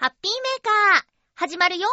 ハッピーメーカー、始まるよ。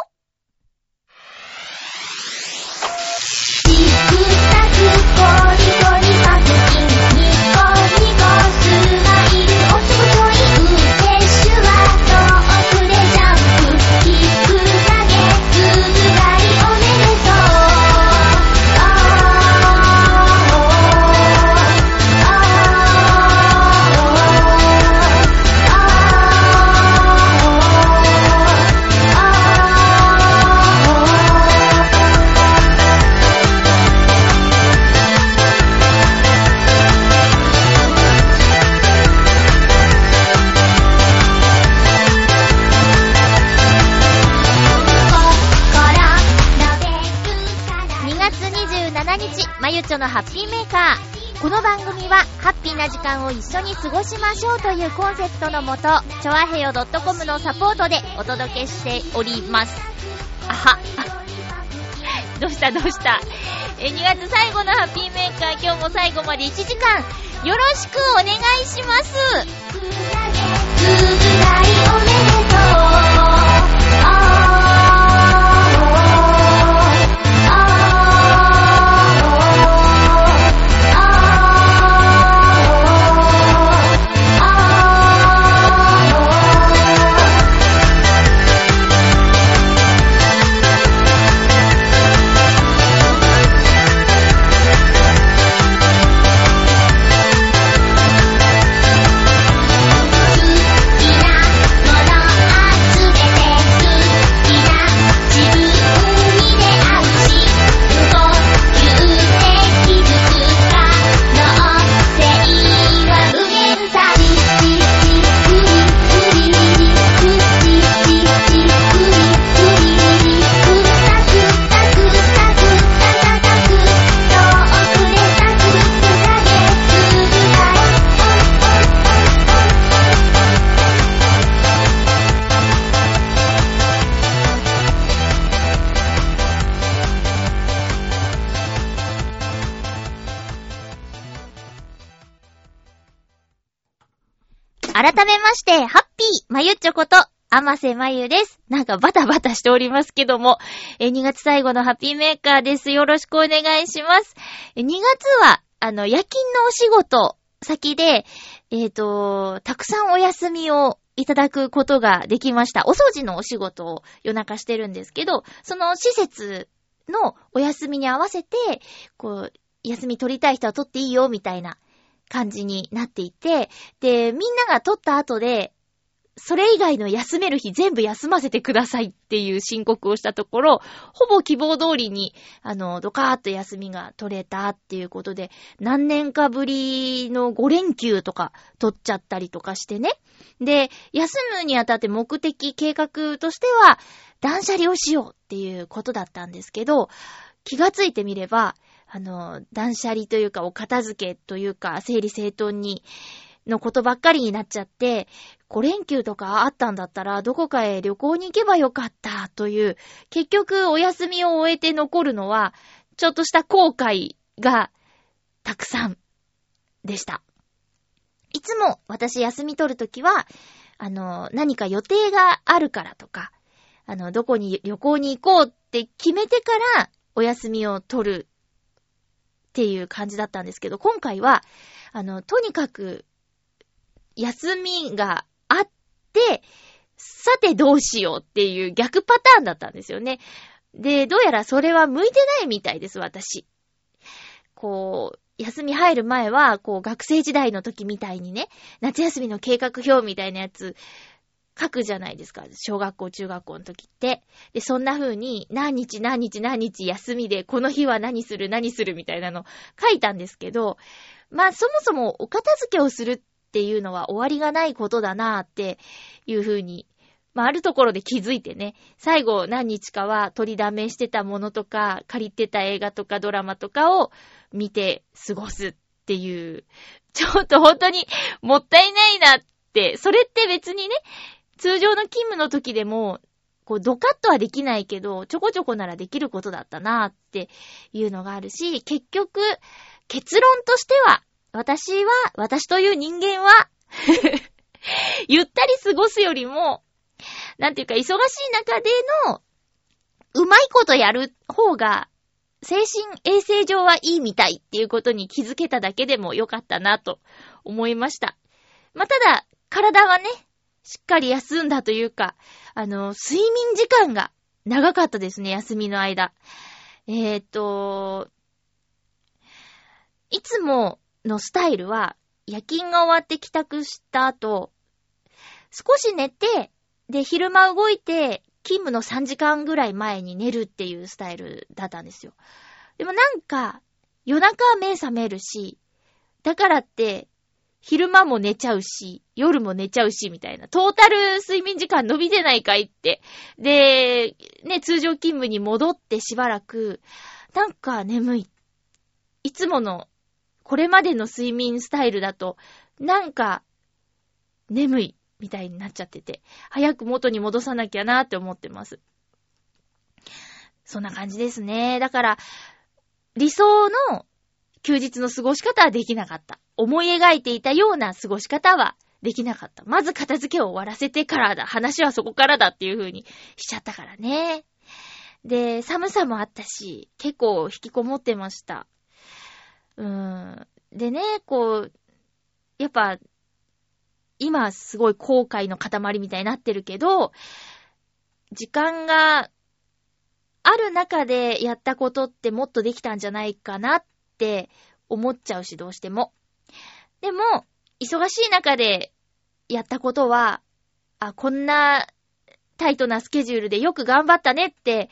ハッピーメーカー。この番組は、ハッピーな時間を一緒に過ごしましょうというコンセプトのもと、ちょわへよ .com のサポートでお届けしております。あは。どうしたどうしたえ、2月最後のハッピーメーカー、今日も最後まで1時間、よろしくお願いします。ーまゆっちょこと、あませまゆです。なんかバタバタしておりますけども、2月最後のハッピーメーカーです。よろしくお願いします。2月は、あの、夜勤のお仕事先で、えっ、と、たくさんお休みをいただくことができました。お掃除のお仕事を夜中してるんですけど、その施設のお休みに合わせて、こう、休み取りたい人は取っていいよ、みたいな感じになっていて、で、みんなが取った後で、それ以外の休める日全部休ませてくださいっていう申告をしたところ、ほぼ希望通りに、あの、ドカーッと休みが取れたっていうことで、何年かぶりの5連休とか取っちゃったりとかしてね。で、休むにあたって目的、計画としては、断捨離をしようっていうことだったんですけど、気がついてみれば、あの、断捨離というか、お片付けというか、整理整頓に、のことばっかりになっちゃって、5連休とかあったんだったら、どこかへ旅行に行けばよかったという、結局お休みを終えて残るのは、ちょっとした後悔がたくさんでした。いつも私休み取るときは、あの、何か予定があるからとか、あの、どこに旅行に行こうって決めてからお休みを取るっていう感じだったんですけど、今回は、あの、とにかく、休みがあって、さてどうしようっていう逆パターンだったんですよね。で、どうやらそれは向いてないみたいです、私。こう、休み入る前は、こう、学生時代の時みたいにね、夏休みの計画表みたいなやつ、書くじゃないですか。小学校、中学校の時って。で、そんな風に、何日何日何日休みで、この日は何する何するみたいなの書いたんですけど、まあ、そもそもお片付けをするっっていうのは終わりがないことだなーっていう風に、まあ、あるところで気づいてね、最後何日かは取りだめしてたものとか、借りてた映画とかドラマとかを見て過ごすっていう、ちょっと本当にもったいないなって、それって別にね、通常の勤務の時でも、こう、ドカッとはできないけど、ちょこちょこならできることだったなーっていうのがあるし、結局、結論としては、私は、私という人間は、ゆったり過ごすよりも、なんていうか、忙しい中での、うまいことやる方が、精神衛生上はいいみたいっていうことに気づけただけでもよかったなと思いました。まあ、ただ、体はね、しっかり休んだというか、あの、睡眠時間が長かったですね、休みの間。えー、っと、いつものスタイルは、夜勤が終わって帰宅した後、少し寝て、で、昼間動いて、勤務の3時間ぐらい前に寝るっていうスタイルだったんですよ。でもなんか、夜中は目覚めるし、だからって、昼間も寝ちゃうし、夜も寝ちゃうし、みたいな。トータル睡眠時間伸びてないかいって。で、ね、通常勤務に戻ってしばらく、なんか眠い。いつもの、これまでの睡眠スタイルだと、なんか、眠い。みたいになっちゃってて、早く元に戻さなきゃなって思ってます。そんな感じですね。だから、理想の休日の過ごし方はできなかった。思い描いていたような過ごし方はできなかった。まず片付けを終わらせてからだ。話はそこからだっていう風にしちゃったからね。で、寒さもあったし、結構引きこもってました。うん。でね、こう、やっぱ、今すごい後悔の塊みたいになってるけど、時間がある中でやったことってもっとできたんじゃないかなって思っちゃうし、どうしても。でも、忙しい中でやったことは、あ、こんなタイトなスケジュールでよく頑張ったねって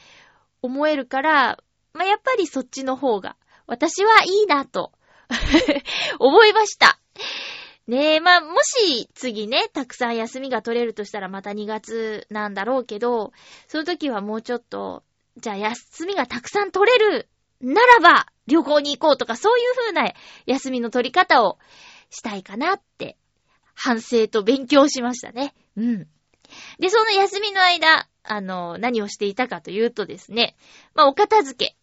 思えるから、まあ、やっぱりそっちの方が、私はいいなと 思いました。ねえ、まあ、もし次ね、たくさん休みが取れるとしたらまた2月なんだろうけど、その時はもうちょっと、じゃあ休みがたくさん取れるならば旅行に行こうとかそういう風な休みの取り方をしたいかなって反省と勉強しましたね。うん。で、その休みの間、あの、何をしていたかというとですね、まあ、お片付け。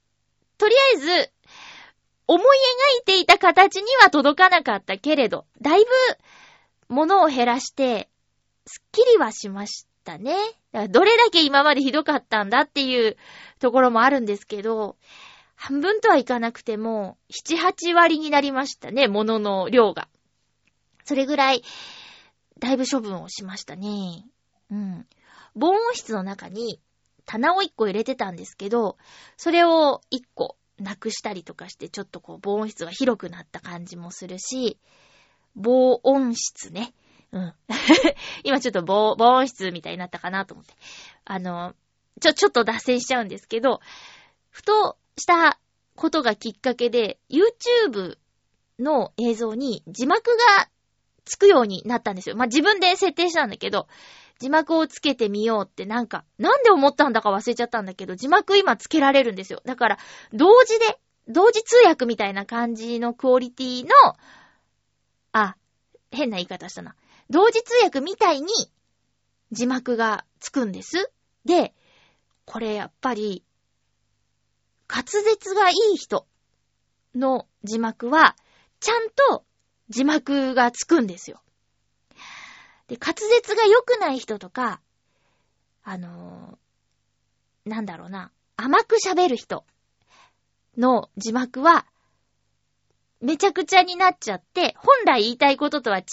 とりあえず、思い描いていた形には届かなかったけれど、だいぶ物を減らして、すっきりはしましたね。どれだけ今までひどかったんだっていうところもあるんですけど、半分とはいかなくても、7、8割になりましたね、物の量が。それぐらい、だいぶ処分をしましたね。うん。防音室の中に棚を1個入れてたんですけど、それを1個なくしたりとかして、ちょっとこう、防音室が広くなった感じもするし、防音室ね。うん。今ちょっと防、防音室みたいになったかなと思って。あの、ちょ、ちょっと脱線しちゃうんですけど、ふとしたことがきっかけで、YouTube の映像に字幕がつくようになったんですよ。まあ、自分で設定したんだけど、字幕をつけてみようってなんか、なんで思ったんだか忘れちゃったんだけど、字幕今つけられるんですよ。だから、同時で、同時通訳みたいな感じのクオリティの、あ、変な言い方したな。同時通訳みたいに字幕がつくんです。で、これやっぱり、滑舌がいい人の字幕は、ちゃんと字幕がつくんですよ。で、滑舌が良くない人とか、あのー、なんだろうな、甘く喋る人の字幕は、めちゃくちゃになっちゃって、本来言いたいこととは違う。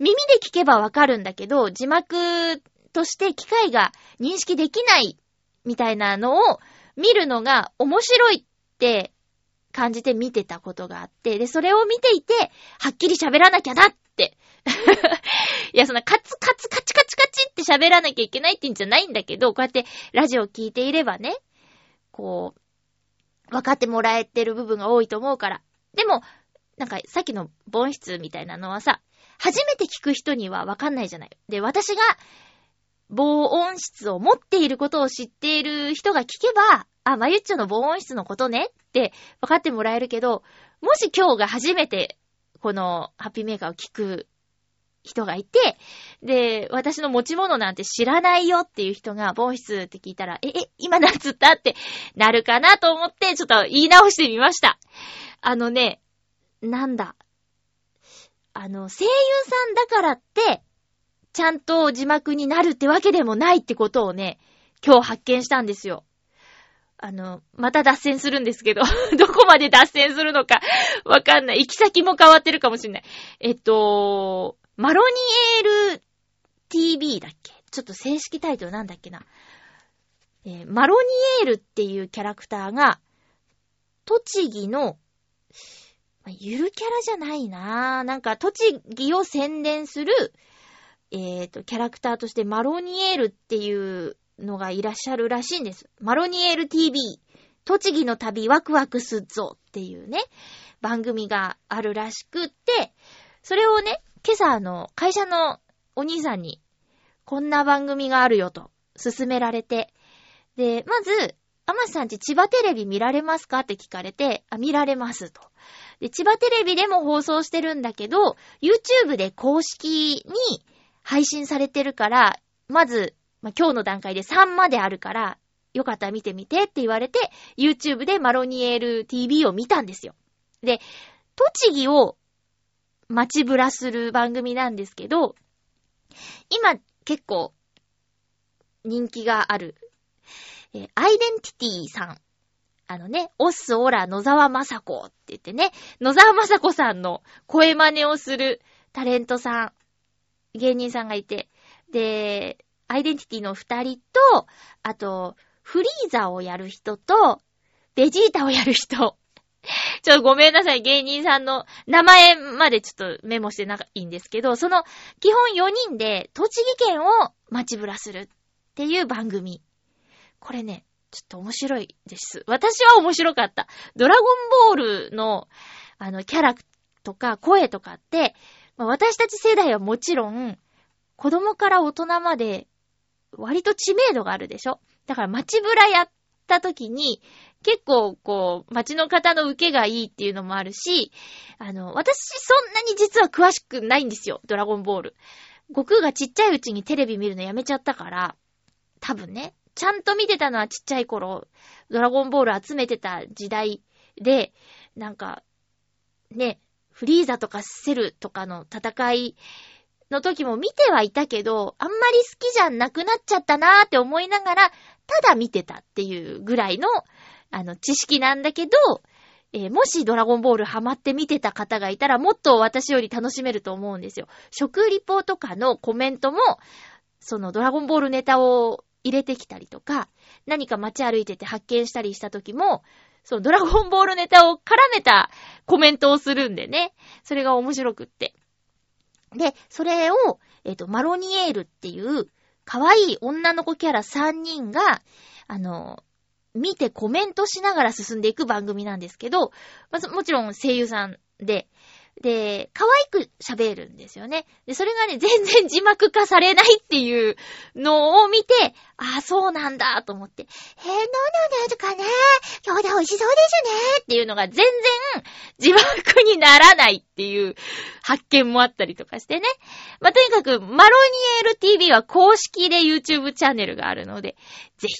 耳で聞けばわかるんだけど、字幕として機械が認識できないみたいなのを見るのが面白いって感じて見てたことがあって、で、それを見ていて、はっきり喋らなきゃなっ いや、そんなカツカツカチカチカチって喋らなきゃいけないってんじゃないんだけど、こうやってラジオを聞いていればね、こう、分かってもらえてる部分が多いと思うから。でも、なんかさっきのボン室みたいなのはさ、初めて聞く人には分かんないじゃない。で、私が防音室を持っていることを知っている人が聞けば、あ、まゆっちょの防音室のことねって分かってもらえるけど、もし今日が初めてこのハッピーメーカーを聞く人がいて、で、私の持ち物なんて知らないよっていう人が、ボン室って聞いたら、え、え、今なんつったってなるかなと思って、ちょっと言い直してみました。あのね、なんだ。あの、声優さんだからって、ちゃんと字幕になるってわけでもないってことをね、今日発見したんですよ。あの、また脱線するんですけど、どこまで脱線するのかわかんない。行き先も変わってるかもしんない。えっと、マロニエール TV だっけ？ちょっと正式タイトルなんだっけな。えーマロニエールっていうキャラクターが、栃木の、まあゆるキャラじゃないなぁ。なんか、栃木を宣伝する、えっ、と、キャラクターとしてマロニエールっていうのがいらっしゃるらしいんです。マロニエル TV、栃木の旅ワクワクすっぞっていうね、番組があるらしくって、それをね、今朝あの、会社のお兄さんに、こんな番組があるよと、勧められて、で、まず、アマスさんち千葉テレビ見られますかって聞かれて、あ、見られますと。で、千葉テレビでも放送してるんだけど、YouTube で公式に配信されてるから、まず、まあ、今日の段階で3まであるから、よかったら見てみてって言われて、YouTube でマロニエール TV を見たんですよ。で、栃木を街ぶらする番組なんですけど、今結構人気がある、えーアイデンティティさん。あのね、オッスオラ野沢雅子って言ってね、野沢雅子さんの声真似をするタレントさん、芸人さんがいて、で、アイデンティティの二人と、あと、フリーザをやる人と、ベジータをやる人。ちょっとごめんなさい、芸人さんの名前までちょっとメモしてないんですけど、その基本4人で栃木県を街ぶらするっていう番組。これね、ちょっと面白いです。私は面白かった。ドラゴンボールの、あの、キャラとか声とかって、私たち世代はもちろん、子供から大人まで、割と知名度があるでしょ？だから街ぶらやった時に、結構こう、街の方の受けがいいっていうのもあるし、あの、私そんなに実は詳しくないんですよ、ドラゴンボール。悟空がちっちゃいうちにテレビ見るのやめちゃったから、多分ね、ちゃんと見てたのはちっちゃい頃、ドラゴンボール集めてた時代で、なんか、ね、フリーザとかセルとかの戦いの時も見てはいたけど、あんまり好きじゃなくなっちゃったなーって思いながら、ただ見てたっていうぐらいの、あの、知識なんだけど、えーもしドラゴンボールハマって見てた方がいたら、もっと私より楽しめると思うんですよ。食リポとかのコメントも、そのドラゴンボールネタを入れてきたりとか、何か街歩いてて発見したりした時も、そのドラゴンボールネタを絡めたコメントをするんでね。それが面白くって。で、それを、えっ、と、マロニエールっていう、可愛い女の子キャラ3人が、あの、見てコメントしながら進んでいく番組なんですけど、まず、もちろん声優さんで、で、可愛く喋るんですよね。で、それがね、全然字幕化されないっていうのを見て、ああ、そうなんだと思って、えー、なんなんですかね今日で美味しそうですねっていうのが全然字幕にならないっていう発見もあったりとかしてね。まあ、とにかく、マロニエル TV は公式で YouTube チャンネルがあるので、ぜひ。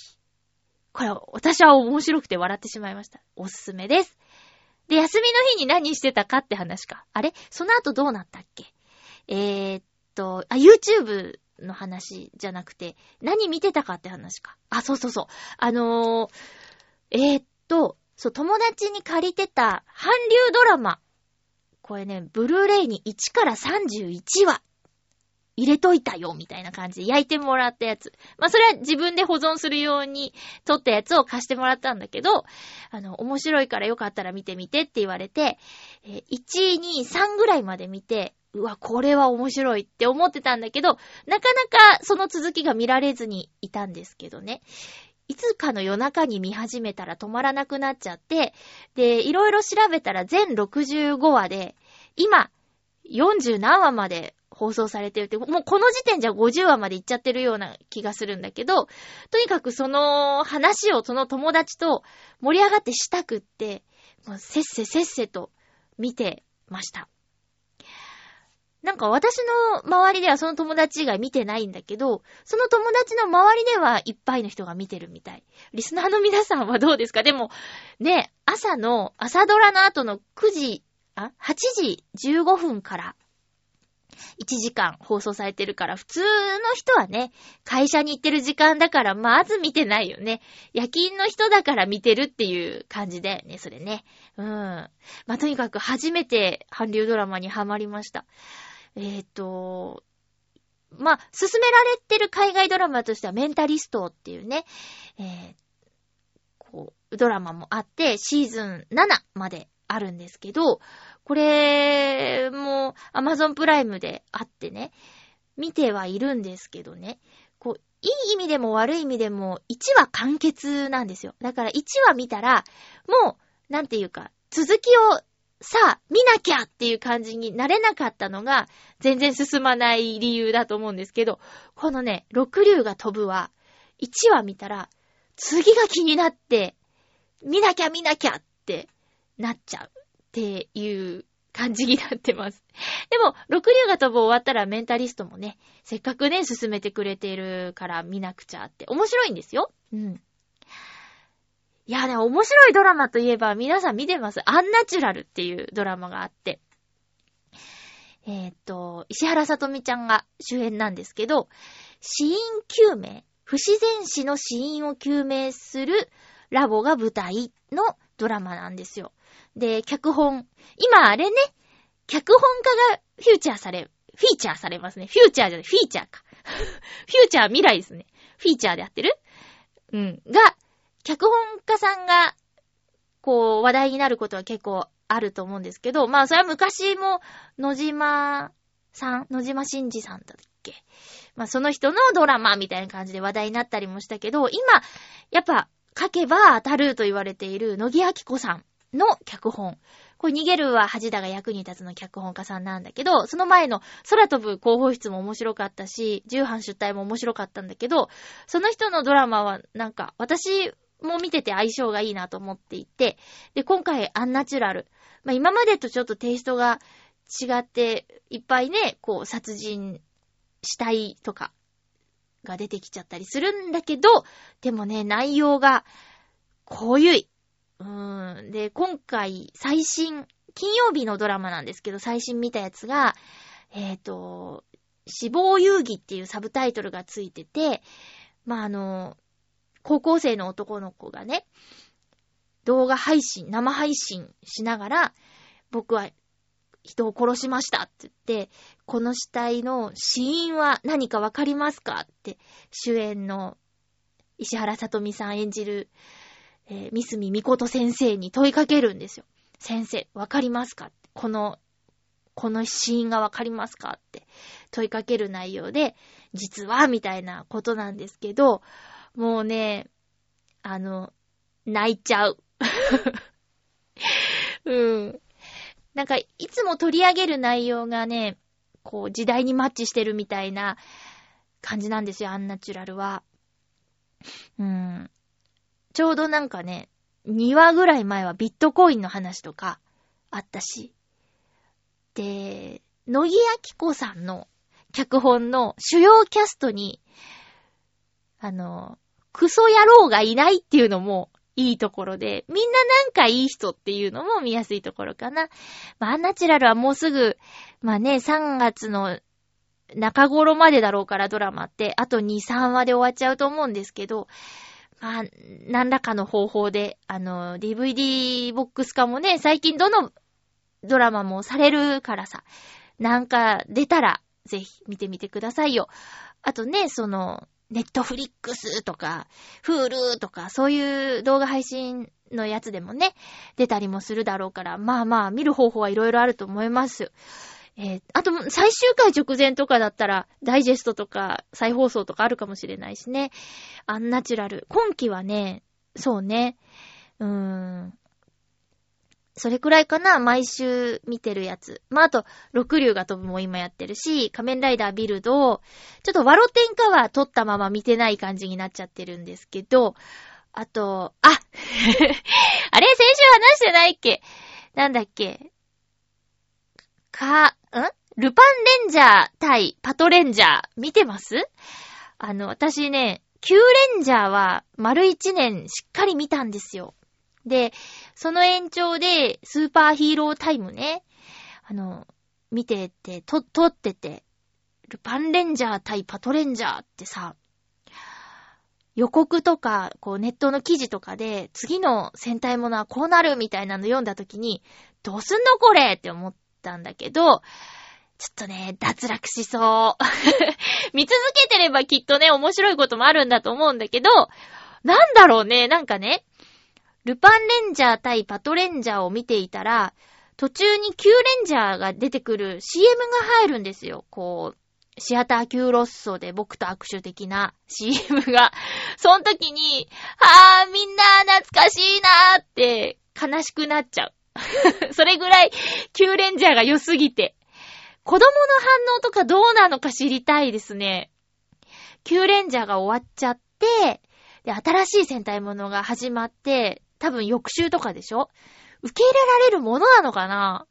これ、私は面白くて笑ってしまいました。おすすめです。で、休みの日に何してたかって話か。あれ？その後どうなったっけ？えー、っと、あ、YouTube の話じゃなくて、何見てたかって話か。あ、そうそうそう。あのー、えー、っと、そう、友達に借りてた韓流ドラマ。これね、ブルーレイに1から31話入れといたよ、みたいな感じで焼いてもらったやつ。まあ、それは自分で保存するように撮ったやつを貸してもらったんだけど、あの、面白いからよかったら見てみてって言われて、え1、2、3ぐらいまで見て、うわ、これは面白いって思ってたんだけど、なかなかその続きが見られずにいたんですけどね。いつかの夜中に見始めたら止まらなくなっちゃって、で、いろいろ調べたら全65話で、今、40何話まで放送されてるって、もうこの時点じゃ50話まで行っちゃってるような気がするんだけど、とにかくその話をその友達と盛り上がってしたくって、もうせっせせっせと見てました。なんか私の周りではその友達以外見てないんだけど、その友達の周りではいっぱいの人が見てるみたい。リスナーの皆さんはどうですか？でも、ね、朝の、朝ドラの後の9時、あ ?8 時15分から、1時間放送されてるから、普通の人はね、会社に行ってる時間だから、まず見てないよね。夜勤の人だから見てるっていう感じだよね、それね。うん。まあ、とにかく初めて韓流ドラマにハマりました。えっ、と、まあ、進められてる海外ドラマとしてはメンタリストっていうね、えー、こう、ドラマもあって、シーズン7まであるんですけど、これも Amazon プライムであってね、見てはいるんですけどね、こう、いい意味でも悪い意味でも1話完結なんですよ。だから1話見たら、もう、なんていうか、続きをさあ、見なきゃっていう感じになれなかったのが、全然進まない理由だと思うんですけど、このね、六竜が飛ぶは、1話見たら、次が気になって、見なきゃ見なきゃってなっちゃうっていう感じになってます。でも、六竜が飛ぶ終わったらメンタリストもね、せっかくね、進めてくれてるから見なくちゃって、面白いんですよ。うん。いや、でも面白いドラマといえば皆さん見てます？アンナチュラルっていうドラマがあって。えー、っと、石原さとみちゃんが主演なんですけど、死因究明、不自然死の死因を究明するラボが舞台のドラマなんですよ。で、脚本。今あれね、脚本家がフューチャーされ、フィーチャーされますね。フューチャーじゃない、フィーチャーか。フューチャー未来ですね。フィーチャーでやってる？うん。が、脚本家さんが、こう、話題になることは結構あると思うんですけど、まあ、それは昔も、野島さん野島真二さんだっけ？まあ、その人のドラマみたいな感じで話題になったりもしたけど、今、やっぱ、書けば当たると言われている、野木明子さんの脚本。これ逃げるは恥だが役に立つの脚本家さんなんだけど、その前の空飛ぶ広報室も面白かったし、重版出体も面白かったんだけど、その人のドラマはなんか、私も見てて相性がいいなと思っていて、で、今回アンナチュラル。まあ、今までとちょっとテイストが違って、いっぱいね、こう、殺人、死体とかが出てきちゃったりするんだけど、でもね、内容が、濃ゆい。うーん。で、今回、最新、金曜日のドラマなんですけど、最新見たやつが、えっ、ー、と、死亡遊戯っていうサブタイトルがついてて、まあ、あの、高校生の男の子がね、動画配信、生配信しながら、僕は人を殺しましたって言って、この死体の死因は何かわかりますかって、主演の石原さとみさん演じる、えー、三角みこと先生に問いかけるんですよ。先生、わかりますか？この、この死因がわかりますか？って問いかける内容で、実は、みたいなことなんですけど、もうね、あの、泣いちゃう。うん。なんか、いつも取り上げる内容がね、こう、時代にマッチしてるみたいな感じなんですよ、アンナチュラルは。うん。ちょうどなんかね、2話ぐらい前はビットコインの話とかあったし。で、野木明子さんの脚本の主要キャストに、あの、クソ野郎がいないっていうのもいいところで、みんななんかいい人っていうのも見やすいところかな。まあ、アンナチュラルはもうすぐ、まあね、3月の中頃までだろうからドラマって、あと2、3話で終わっちゃうと思うんですけど、まあ、何らかの方法で、あの、DVD ボックス化もね、最近どのドラマもされるからさ、なんか出たら、ぜひ見てみてくださいよ。あとね、その、ネットフリックスとか、フールとか、そういう動画配信のやつでもね、出たりもするだろうから、まあまあ、見る方法はいろいろあると思います。えー、あと、最終回直前とかだったら、ダイジェストとか、再放送とかあるかもしれないしね。アンナチュラル。今期はね、そうね。うーん。それくらいかな毎週見てるやつ。まあ、あと、六竜が飛ぶも今やってるし、仮面ライダービルド、ちょっとワロテンカは撮ったまま見てない感じになっちゃってるんですけど、あと、あ あれ先週話してないっけ？なんだっけ？か、ん？ルパンレンジャー対パトレンジャー見てます？あの、私ね、キューレンジャーは丸一年しっかり見たんですよ。で、その延長で、スーパーヒーロータイムね。あの、見てて、と、撮ってて、ルパンレンジャー対パトレンジャーってさ、予告とか、こうネットの記事とかで、次の戦隊ものはこうなるみたいなの読んだ時に、どうすんのこれって思ったんだけど、ちょっとね、脱落しそう。見続けてればきっとね、面白いこともあるんだと思うんだけど、なんだろうね、なんかね、ルパンレンジャー対パトレンジャーを見ていたら、途中にキューレンジャーが出てくる CM が入るんですよ。こう、シアターキューロッソで僕と握手的な CM が。その時に、あーみんな懐かしいなーって悲しくなっちゃう。それぐらいキューレンジャーが良すぎて。子供の反応とかどうなのか知りたいですね。キューレンジャーが終わっちゃって、で、新しい戦隊ものが始まって、多分翌週とかでしょ？受け入れられるものなのかな？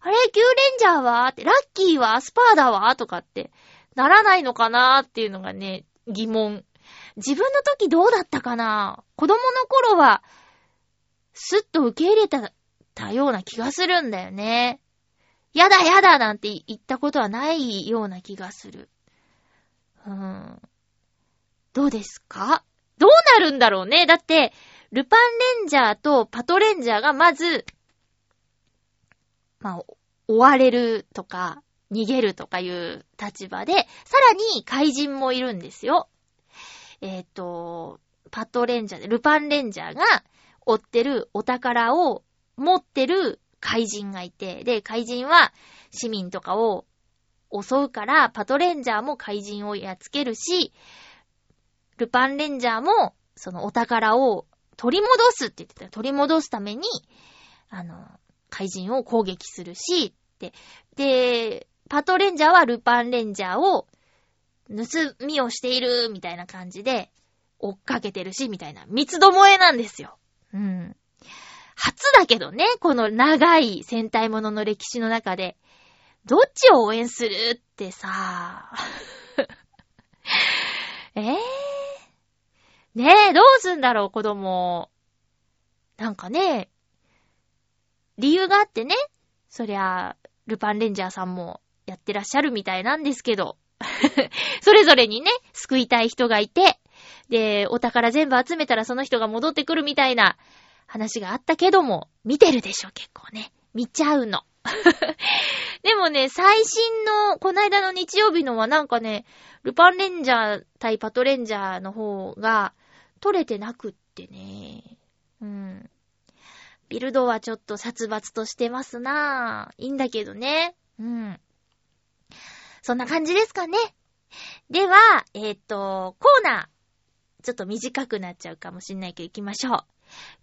あれ、キューレンジャーは？って、ラッキーは？スパーダは？とかって、ならないのかなっていうのがね、疑問。自分の時どうだったかな？子供の頃は、すっと受け入れた、たような気がするんだよね。やだやだなんて言ったことはないような気がする。うん。どうですか？どうなるんだろうね。だって、ルパンレンジャーとパトレンジャーがまず、まあ、追われるとか、逃げるとかいう立場で、さらに怪人もいるんですよ。えっ、ー、と、パトレンジャーで、ルパンレンジャーが追ってるお宝を持ってる怪人がいて、で、怪人は市民とかを襲うから、パトレンジャーも怪人をやっつけるし、ルパンレンジャーもそのお宝を取り戻すって言ってた。取り戻すために、あの、怪人を攻撃するし、って。で、パトレンジャーはルパンレンジャーを盗みをしているみたいな感じで追っかけてるし、みたいな。三つどもえなんですよ。うん。初だけどね、この長い戦隊ものの歴史の中で。どっちを応援するってさ。えぇ、ー、ねえ、どうすんだろう、子供。なんかね、理由があってね、そりゃ、ルパンレンジャーさんもやってらっしゃるみたいなんですけど、それぞれにね、救いたい人がいて、で、お宝全部集めたらその人が戻ってくるみたいな話があったけども、見てるでしょ、結構ね。見ちゃうの。でもね、最新の、こないだの日曜日のはなんかね、ルパンレンジャー対パトレンジャーの方が、取れてなくってね。うん。ビルドはちょっと殺伐としてますなぁ。いいんだけどね。うん。そんな感じですかね。では、えっ、と、コーナー。ちょっと短くなっちゃうかもしんないけど行きましょう。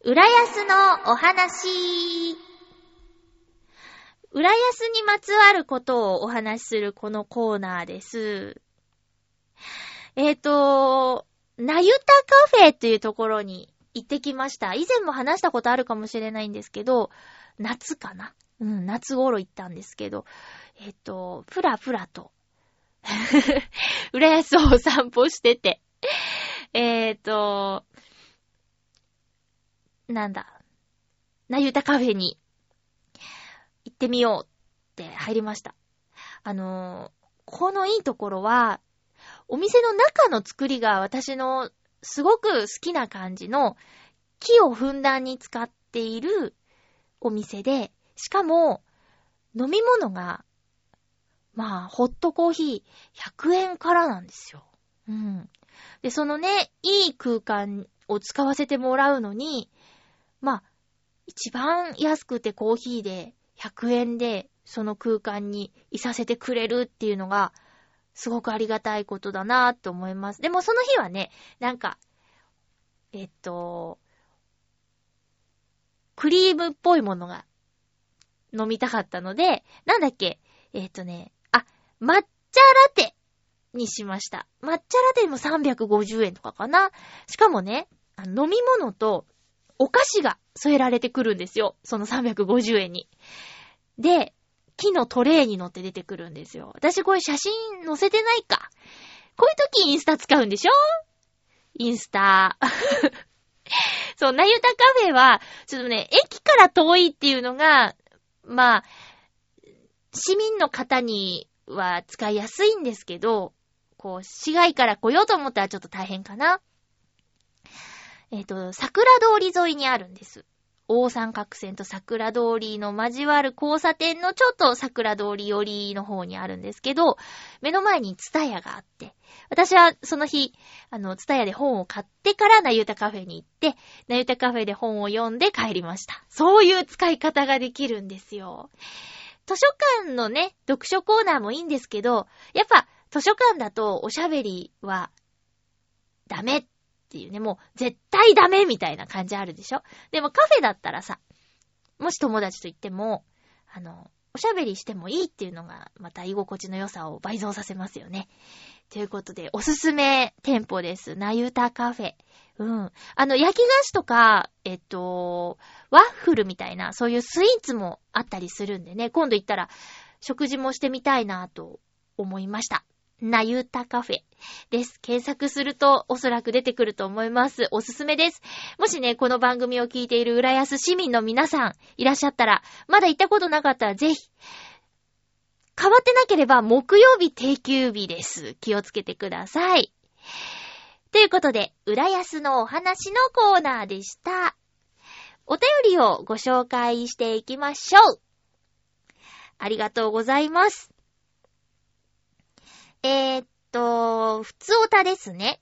浦安のお話。浦安にまつわることをお話しするこのコーナーです。えっ、ー、と、なゆたカフェというところに行ってきました。以前も話したことあるかもしれないんですけど、夏かな？うん、夏頃行ったんですけど、えっ、と、ふらふらと、浦安を散歩してて、えっ、と、なんだ、なゆたカフェに行ってみようって入りました。あのこのいいところは、お店の中の作りが私のすごく好きな感じの木をふんだんに使っているお店で、しかも飲み物が、まあ、ホットコーヒー100円からなんですよ。うん。で、そのね、いい空間を使わせてもらうのに、まあ、一番安くてコーヒーで100円でその空間にいさせてくれるっていうのが、すごくありがたいことだなぁと思います。でもその日はね、なんか、えっと、クリームっぽいものが飲みたかったので、なんだっけ、えっとね、あ、抹茶ラテにしました。抹茶ラテも350円とかかな。しかもね、飲み物とお菓子が添えられてくるんですよ。その350円に。で、木のトレイに乗って出てくるんですよ。私これ写真載せてないか。こういう時インスタ使うんでしょ？インスタ。そう、なゆたカフェは、ちょっとね、駅から遠いっていうのが、まあ、市民の方には使いやすいんですけど、こう、市外から来ようと思ったらちょっと大変かな。えっ、と、桜通り沿いにあるんです。大三角線と桜通りの交わる交差点のちょっと桜通り寄りの方にあるんですけど、目の前にツタヤがあって、私はその日、あの、ツタヤで本を買ってからナユタカフェに行って、ナユタカフェで本を読んで帰りました。そういう使い方ができるんですよ。図書館のね、読書コーナーもいいんですけど、やっぱ図書館だとおしゃべりはダメっっていうね、もう絶対ダメみたいな感じあるでしょ？でもカフェだったらさ、もし友達と行っても、あの、おしゃべりしてもいいっていうのが、また居心地の良さを倍増させますよね。ということで、おすすめ店舗です。なゆたカフェ。うん。あの、焼き菓子とか、えっと、ワッフルみたいな、そういうスイーツもあったりするんでね、今度行ったら、食事もしてみたいなと思いました。なゆたカフェです。検索するとおそらく出てくると思います。おすすめです。もしね、この番組を聞いている浦安市民の皆さんいらっしゃったら、まだ行ったことなかったらぜひ、変わってなければ木曜日定休日です。気をつけてください。ということで、浦安のお話のコーナーでした。お便りをご紹介していきましょう。ありがとうございます。えー、っと、ふつおたですね。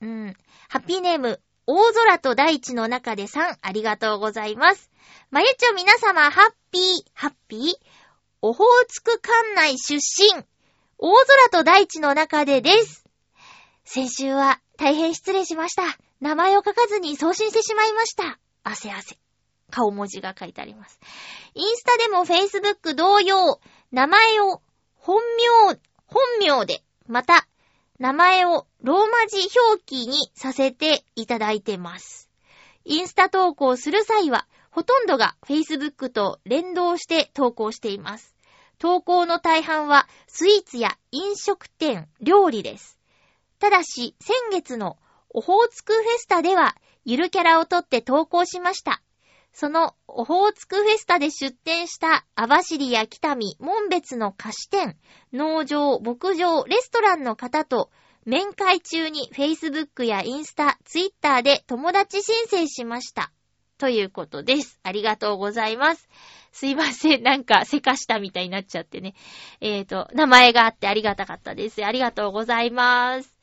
うん。ハッピーネーム、大空と大地の中でさん、ありがとうございます。まゆちょ皆様、ハッピー、ハッピー？オホーツク管内出身、大空と大地の中でです。先週は大変失礼しました。名前を書かずに送信してしまいました。汗汗。顔文字が書いてあります。インスタでもフェイスブック同様、名前を本名、本名で、また、名前をローマ字表記にさせていただいてます。インスタ投稿する際は、ほとんどが Facebook と連動して投稿しています。投稿の大半はスイーツや飲食店、料理です。ただし、先月のオホーツクフェスタでは、ゆるキャラをとって投稿しました。そのオホーツクフェスタで出店した網走や北見、門別の菓子店、農場、牧場、レストランの方と面会中に Facebook やインスタ、Twitter で友達申請しました。ということです。ありがとうございます。すいません。なんか、せかしたみたいになっちゃってね。えっ、と、名前があってありがたかったです。ありがとうございます。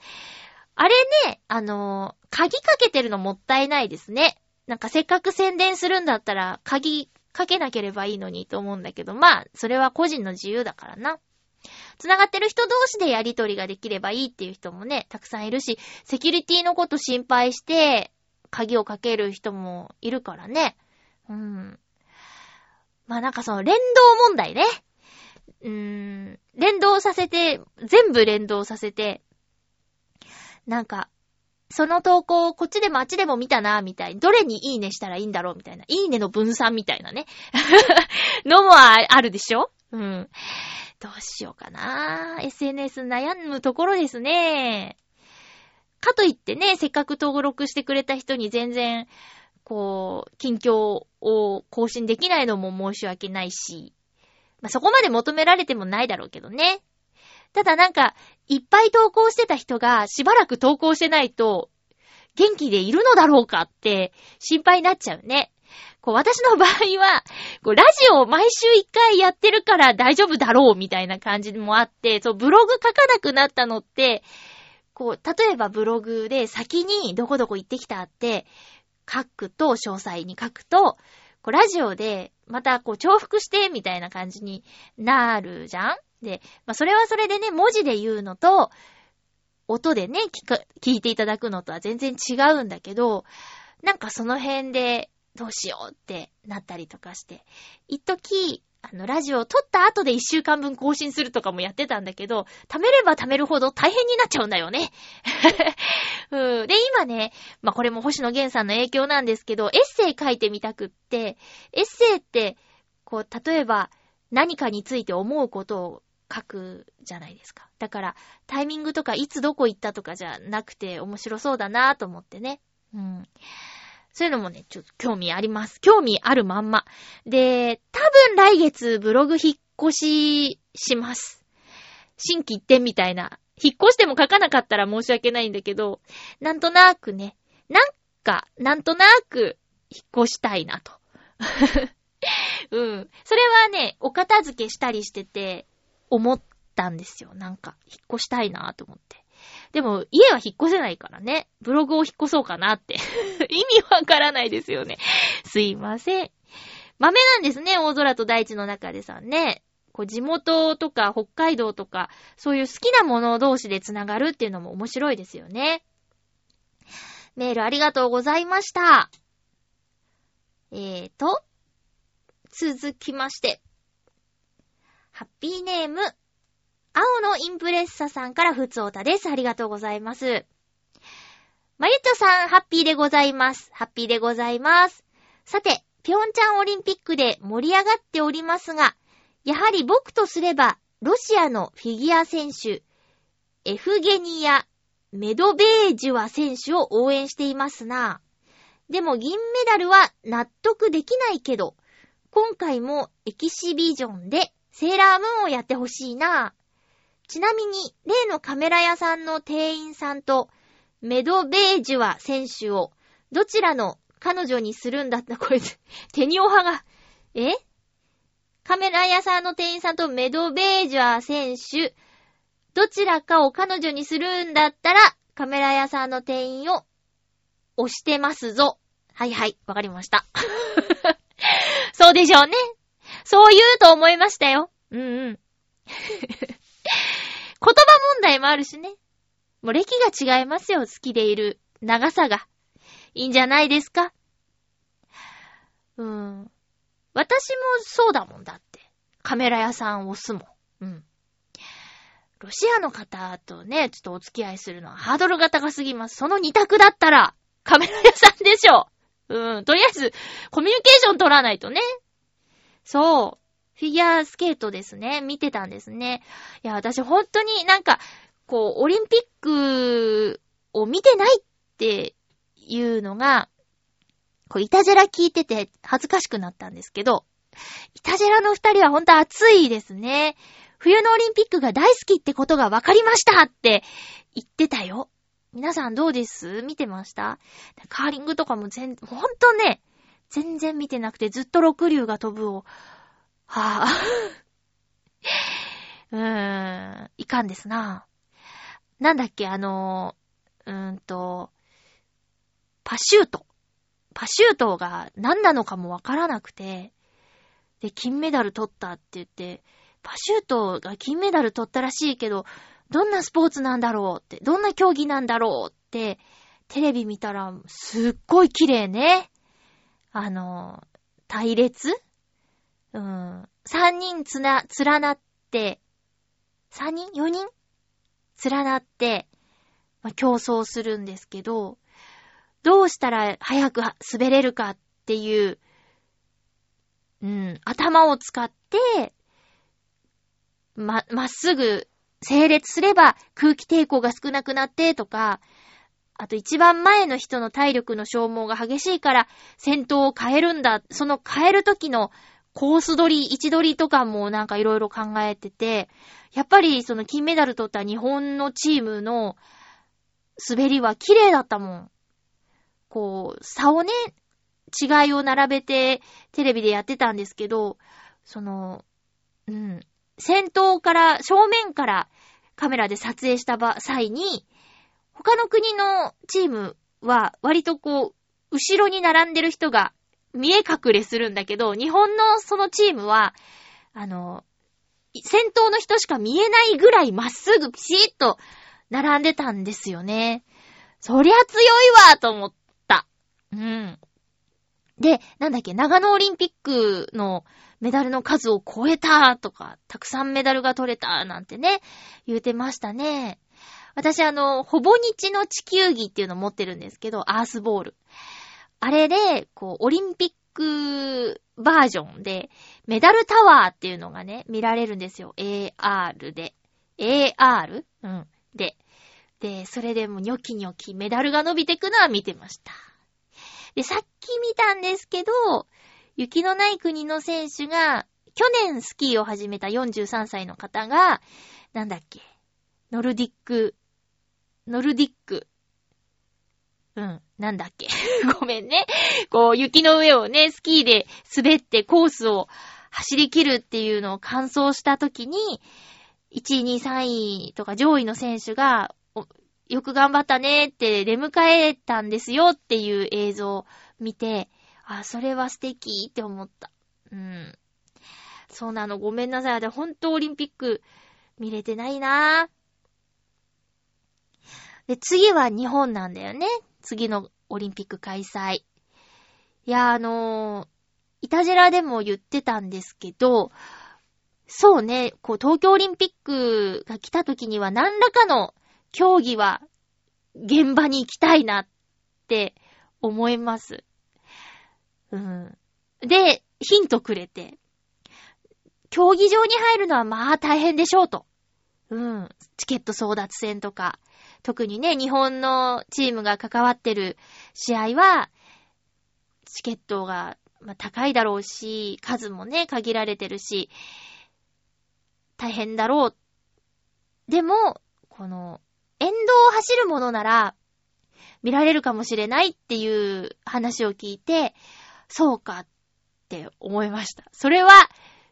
あれね、あのー鍵かけてるのもったいないですね。なんかせっかく宣伝するんだったら、鍵かけなければいいのにと思うんだけど、まあ、それは個人の自由だからな。繋がってる人同士でやりとりができればいいっていう人もね、たくさんいるし、セキュリティのこと心配して、鍵をかける人もいるからね。うん。まあなんかその連動問題ね。うーん。連動させて、全部連動させて、なんか、その投稿をこっちでもあっちでも見たな、みたいに。どれにいいねしたらいいんだろう、みたいな。いいねの分散みたいなね。のもああるでしょ？うん。どうしようかな。SNS 悩むところですね。かといってね、せっかく登録してくれた人に全然、こう、近況を更新できないのも申し訳ないし、まあ、そこまで求められてもないだろうけどね。ただなんか、いっぱい投稿してた人がしばらく投稿してないと、元気でいるのだろうかって心配になっちゃうね。こう、私の場合は、こう、ラジオを毎週一回やってるから大丈夫だろうみたいな感じもあって、そう、ブログ書かなくなったのって、こう、例えばブログで先にどこどこ行ってきたって書くと、詳細に書くと、こう、ラジオでまたこう、重複してみたいな感じになるじゃん？で、まあ、それはそれでね、文字で言うのと、音でね、聞か、聞いていただくのとは全然違うんだけど、なんかその辺で、どうしようってなったりとかして、一時、あの、ラジオを撮った後で一週間分更新するとかもやってたんだけど、貯めれば貯めるほど大変になっちゃうんだよね。うん、で、今ね、まあ、これも星野源さんの影響なんですけど、エッセイ書いてみたくって、エッセイって、こう、例えば、何かについて思うことを書くじゃないですか。だから、タイミングとかいつどこ行ったとかじゃなくて面白そうだなと思ってね。うん。そういうのもね、ちょっと興味あります。興味あるまんま。で、多分来月ブログ引っ越しします。新規一点みたいな。引っ越しても書かなかったら申し訳ないんだけど、なんとなくね、なんか、なんとなく引っ越したいなと。うん。それはね、お片付けしたりしてて、思ったんですよ。なんか、引っ越したいなぁと思って。でも、家は引っ越せないからね。ブログを引っ越そうかなって。意味わからないですよね。すいません。豆なんですね、大空と大地の中でさんね。こう地元とか北海道とか、そういう好きなもの同士でつながるっていうのも面白いですよね。メールありがとうございました。えーと、続きまして。ハッピーネーム、青のインプレッサさんからふつおたです。ありがとうございます。まゆちょさん、ハッピーでございます。ハッピーでございます。さて、ピョンチャンオリンピックで盛り上がっておりますが、やはり僕とすれば、ロシアのフィギュア選手、エフゲニア・メドベージュワ選手を応援していますな。でも銀メダルは納得できないけど、今回もエキシビジョンでセーラームーンをやってほしいな。ちなみに、例のカメラ屋さんの店員さんと、メドベージュワ選手を、どちらの彼女にするんだった、これ、テニオ派が、え？カメラ屋さんの店員さんとメドベージュア選手、どちらかを彼女にするんだったら、カメラ屋さんの店員を押してますぞ。はいはい、わかりました。そうでしょうね。そう言うと思いましたよ。うんうん。言葉問題もあるしね。もう歴が違いますよ、好きでいる長さが。いいんじゃないですか。うん。私もそうだもんだって。カメラ屋さんを押すもん。うん。ロシアの方とね、ちょっとお付き合いするのはハードルが高すぎます。その二択だったら、カメラ屋さんでしょ。うん。とりあえず、コミュニケーション取らないとね。そう。フィギュアスケートですね。見てたんですね。いや、私本当になんか、こう、オリンピックを見てないっていうのが、こう、イタジェラ聞いてて恥ずかしくなったんですけど、イタジェラの二人は本当熱いですね。冬のオリンピックが大好きってことが分かりましたって言ってたよ。皆さんどうです？見てました？カーリングとかも全、ほんとね、全然見てなくてずっと六竜が飛ぶを、はぁ、うーん、いかんですな。なんだっけ、あの、うーんと、パシュート。パシュートが何なのかもわからなくて、で、金メダル取ったって言って、パシュートが金メダル取ったらしいけど、どんなスポーツなんだろうって、どんな競技なんだろうって、テレビ見たら、すっごい綺麗ね。あの、隊列？うん。三人つな、連なって、三人？四人？連なって、まあ、競争するんですけど、どうしたら早く滑れるかっていう、うん、頭を使って、ま、まっすぐ整列すれば空気抵抗が少なくなってとか、あと一番前の人の体力の消耗が激しいから先頭を変えるんだ。その変える時のコース取り、位置取りとかもなんかいろいろ考えてて、やっぱりその金メダル取った日本のチームの滑りは綺麗だったもん。こう、差をね、違いを並べてテレビでやってたんですけど、その、うん、先頭から、正面からカメラで撮影した場際に、他の国のチームは割とこう、後ろに並んでる人が見え隠れするんだけど、日本のそのチームは、あの、先頭の人しか見えないぐらいまっすぐピシッと並んでたんですよね。そりゃ強いわと思った。うん。で、なんだっけ、長野オリンピックのメダルの数を超えたとか、たくさんメダルが取れたなんてね、言うてましたね。私あの、ほぼ日の地球儀っていうの持ってるんですけど、アースボール。あれで、こう、オリンピックバージョンで、メダルタワーっていうのがね、見られるんですよ。AR で。AR? うん。で。で、それでもニョキニョキメダルが伸びてくのは見てました。で、さっき見たんですけど、雪のない国の選手が、去年スキーを始めた43歳の方が、なんだっけ、ノルディック、ノルディック、うん、なんだっけ。ごめんね。こう、雪の上をね、スキーで滑ってコースを走り切るっていうのを完走した時に、1位、2位、3位とか上位の選手が、よく頑張ったねって出迎えたんですよっていう映像を見て、あ、それは素敵って思った。うん。そうなの、ごめんなさい。で、ほんとオリンピック見れてないなぁで、次は日本なんだよね。次のオリンピック開催。いや、あのー、イタジラでも言ってたんですけど、そうね、こう、東京オリンピックが来た時には何らかの競技は現場に行きたいなって思います。うん。で、ヒントくれて、競技場に入るのはまあ大変でしょうと。うん。チケット争奪戦とか、特にね、日本のチームが関わってる試合は、チケットが、高いだろうし、数もね、限られてるし、大変だろう。でも、この、沿道を走るものなら、見られるかもしれないっていう話を聞いて、そうかって思いました。それは、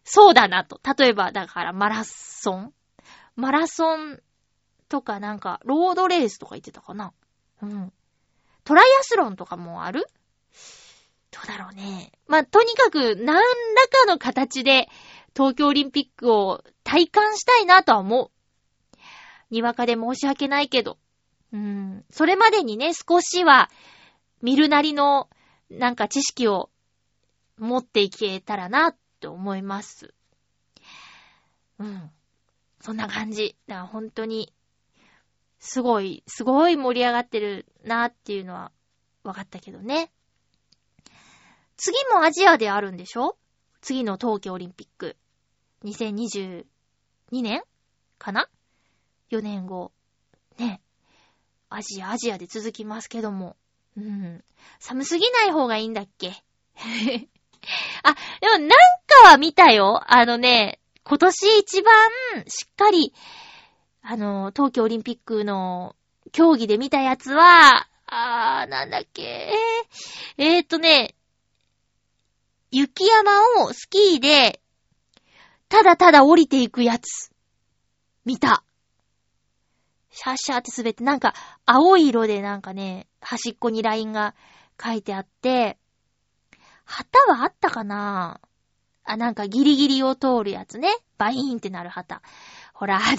そうだなと。例えば、だからマラソンマラソンとかなんか、ロードレースとか言ってたかなうん。トライアスロンとかもある？どうだろうね。まあ、とにかく、何らかの形で、東京オリンピックを体感したいなとは思う。にわかで申し訳ないけど。うん。それまでにね、少しは、見るなりの、なんか知識を持っていけたらな、って思います。うん。そんな感じ。だから本当に、すごい、すごい盛り上がってるなっていうのは分かったけどね。次もアジアであるんでしょ？次の冬季オリンピック。2022年かな ?4 年後。ね。アジア、アジアで続きますけども。うん。寒すぎない方がいいんだっけ？あ、でもなんかは見たよ。あのね、今年一番しっかり、あの、東京オリンピックの競技で見たやつは、あー、なんだっけ、えー、っとね、雪山をスキーで、ただただ降りていくやつ、見た。シャーシャーって滑って、なんか、青い色でなんかね、端っこにラインが書いてあって、旗はあったかなあ、なんかギリギリを通るやつね。バイーンってなる旗。ほら、全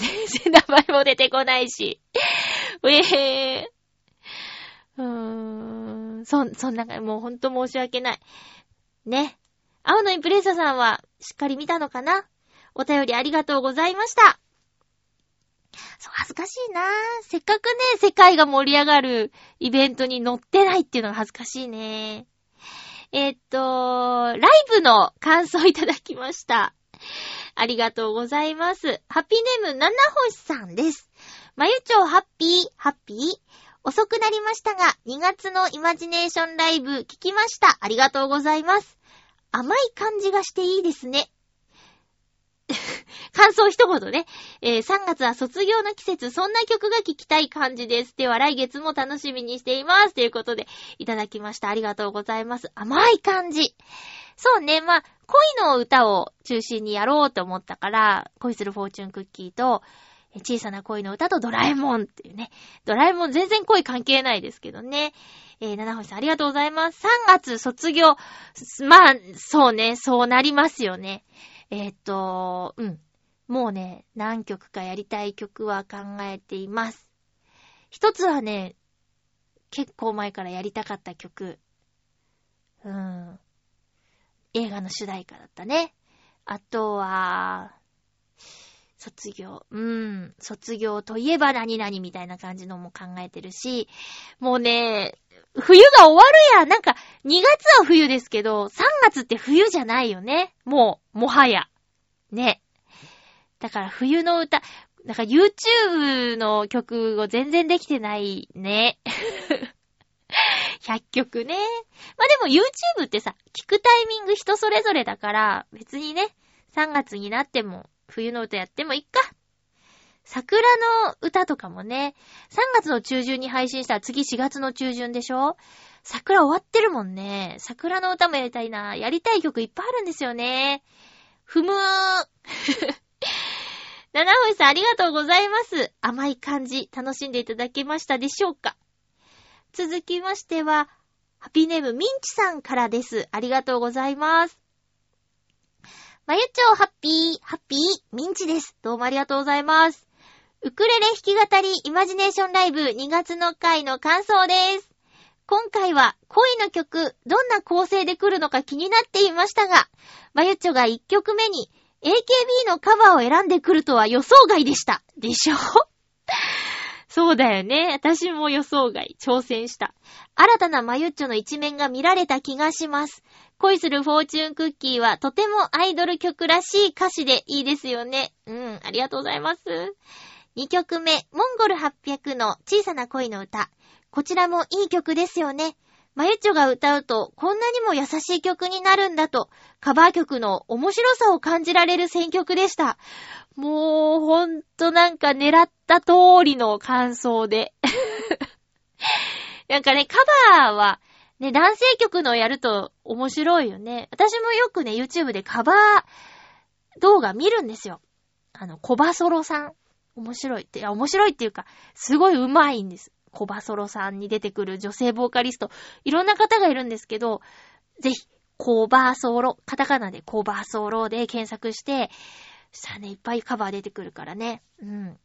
然名前も出てこないし。うえー。うーん。そ、そんな、もうほんと申し訳ない。ね。青のインプレッサさんは、しっかり見たのかな？お便りありがとうございました。そう、恥ずかしいなせっかくね、世界が盛り上がるイベントに乗ってないっていうのが恥ずかしいね。えっと、ライブの感想いただきました。ありがとうございます。ハッピーネーム、七星さんです。まゆちょうハッピー、ハッピー。遅くなりましたが、2月のイマジネーションライブ聞きました。ありがとうございます。甘い感じがしていいですね。感想一言ね。えー3月は卒業の季節、そんな曲が聴きたい感じです。では来月も楽しみにしています。ということで、いただきました。ありがとうございます。甘い感じ。そうね、まあ、恋の歌を中心にやろうと思ったから、恋するフォーチュンクッキーと、小さな恋の歌とドラえもんっていうね。ドラえもん全然恋関係ないですけどね。えー、七星さんありがとうございます。3月卒業。まあ、そうね、そうなりますよね。えーっと、うん。もうね、何曲かやりたい曲は考えています。一つはね、結構前からやりたかった曲。うん。映画の主題歌だったね。あとは、卒業。うん。卒業といえば何々みたいな感じのも考えてるし、もうね、冬が終わるや。なんか、2月は冬ですけど、3月って冬じゃないよね。もう、もはや。ね。だから冬の歌、なんか YouTube の曲を全然できてないね。100曲ね。まあでも YouTube ってさ、聞くタイミング人それぞれだから、別にね、3月になっても冬の歌やってもいっか。桜の歌とかもね、3月の中旬に配信したら次4月の中旬でしょ？桜終わってるもんね。桜の歌もやりたいな。やりたい曲いっぱいあるんですよね。ふむー。七星さんありがとうございます。甘い感じ、楽しんでいただけましたでしょうか？続きましては、ハピーネームミンチさんからです。ありがとうございます。まゆちょうハッピー、ハッピー、ミンチです。どうもありがとうございます。ウクレレ弾き語りイマジネーションライブ2月の回の感想です。今回は恋の曲、どんな構成で来るのか気になっていましたが、まゆちょが1曲目に AKB のカバーを選んでくるとは予想外でした。でしょ？そうだよね。私も予想外、挑戦した。新たなマユッチョの一面が見られた気がします。恋するフォーチュンクッキーはとてもアイドル曲らしい歌詞でいいですよね。うん、ありがとうございます。2曲目、モンゴル800の小さな恋の歌。こちらもいい曲ですよね。マユッチョが歌うと、こんなにも優しい曲になるんだと、カバー曲の面白さを感じられる選曲でした。もう、ほんとなんか狙った通りの感想で。なんかね、カバーは、ね、男性曲のやると面白いよね。私もよくね、YouTube でカバー動画見るんですよ。あの、コバソロさん。面白いって、いや、面白いっていうか、すごい上手いんです。コバソロさんに出てくる女性ボーカリスト。いろんな方がいるんですけど、ぜひ、コバソロ、カタカナでコバソロで検索して、さあね、いっぱいカバー出てくるからね。うん。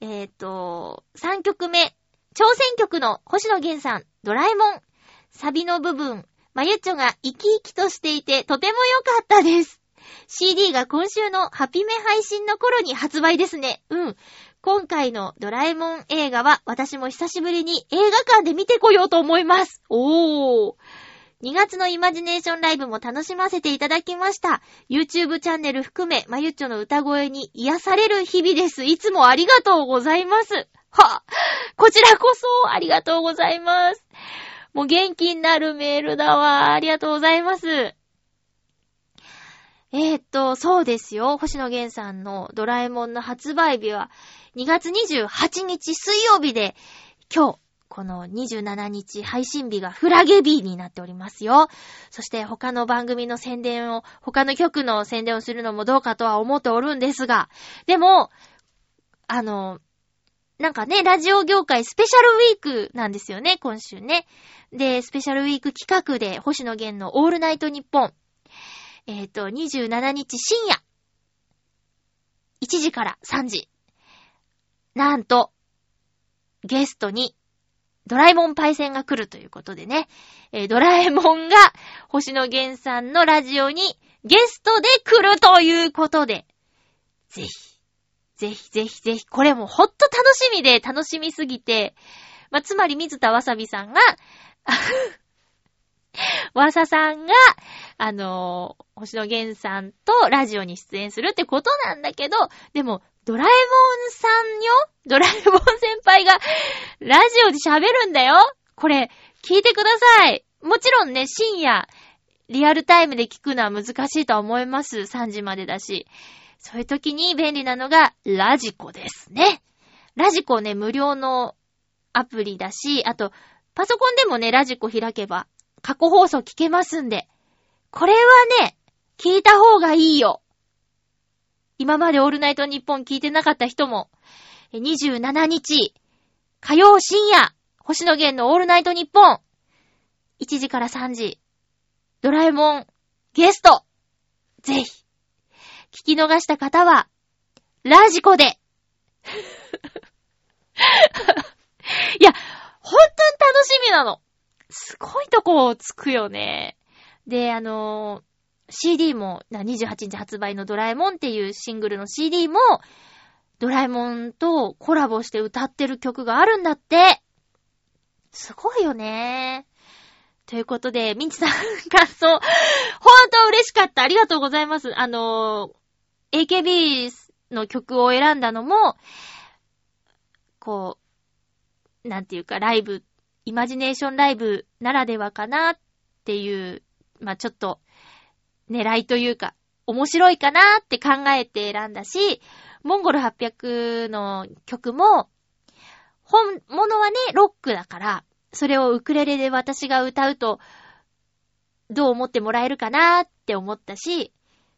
えっ、ー、と、3曲目。挑戦曲の星野源さん、ドラえもん。サビの部分、まゆっちょが生き生きとしていてとても良かったです。CD が今週のハピメ配信の頃に発売ですね。うん。今回のドラえもん映画は私も久しぶりに映画館で見てこようと思います。おー。2月のイマジネーションライブも楽しませていただきました。YouTube チャンネル含め、まゆっちょの歌声に癒される日々です。いつもありがとうございます。はこちらこそありがとうございます。もう元気になるメールだわ。ありがとうございます。えー、っと、そうですよ。星野源さんのドラえもんの発売日は2月28日水曜日で、今日、この27日配信日がフラゲ日になっておりますよ。そして他の番組の宣伝を、他の曲の宣伝をするのもどうかとは思っておるんですが、でも、あの、なんかね、ラジオ業界スペシャルウィークなんですよね、今週ね。で、スペシャルウィーク企画で、星野源のオールナイトニッポン。えっ、ー、と、27日深夜。1時から3時。なんと、ゲストにドラえもんパイセンが来るということでね、えー、ドラえもんが星野源さんのラジオにゲストで来るということで、ぜひ、ぜひぜひぜひ、これもほんと楽しみで楽しみすぎて、まあ、つまり水田わさびさんがわささんが、あのー、星野源さんとラジオに出演するってことなんだけど、でも、ドラえもんさんよ？ドラえもん先輩が、ラジオで喋るんだよ？これ、聞いてください。もちろんね、深夜、リアルタイムで聞くのは難しいと思います。3時までだし。そういう時に便利なのが、ラジコですね。ラジコね、無料のアプリだし、あと、パソコンでもね、ラジコ開けば、過去放送聞けますんで。これはね、聞いた方がいいよ。今までオールナイトニッポン聞いてなかった人も、27日、火曜深夜、星野源のオールナイトニッポン、1時から3時、ドラえもん、ゲスト、ぜひ、聞き逃した方は、ラジコで。いや、ほんとに楽しみなの。すごいとこつくよね。で、あの CD も、28日発売のドラえもんっていうシングルの CD も、ドラえもんとコラボして歌ってる曲があるんだって。すごいよね。ということで、ミンチさん感想、ほんと嬉しかった。ありがとうございます。あの、AKB の曲を選んだのも、こう、なんていうか、ライブイマジネーションライブならではかなっていう、まあ、ちょっと、狙いというか、面白いかなって考えて選んだし、モンゴル800の曲も、本物はね、ロックだから、それをウクレレで私が歌うと、どう思ってもらえるかなって思ったし、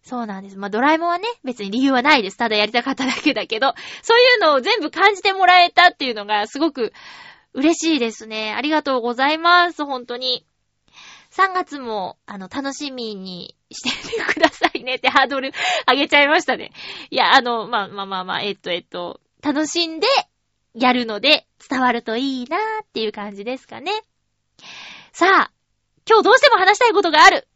そうなんです。まあ、ドラえもんはね、別に理由はないです。ただやりたかっただけだけど、そういうのを全部感じてもらえたっていうのがすごく嬉しいですね。ありがとうございます。本当に。3月も、あの、楽しみにしててくださいねってハードル上げちゃいましたね。いや、あの、まあ、まあまあまあ、えっと、えっと、楽しんでやるので伝わるといいなーっていう感じですかね。さあ、今日どうしても話したいことがある。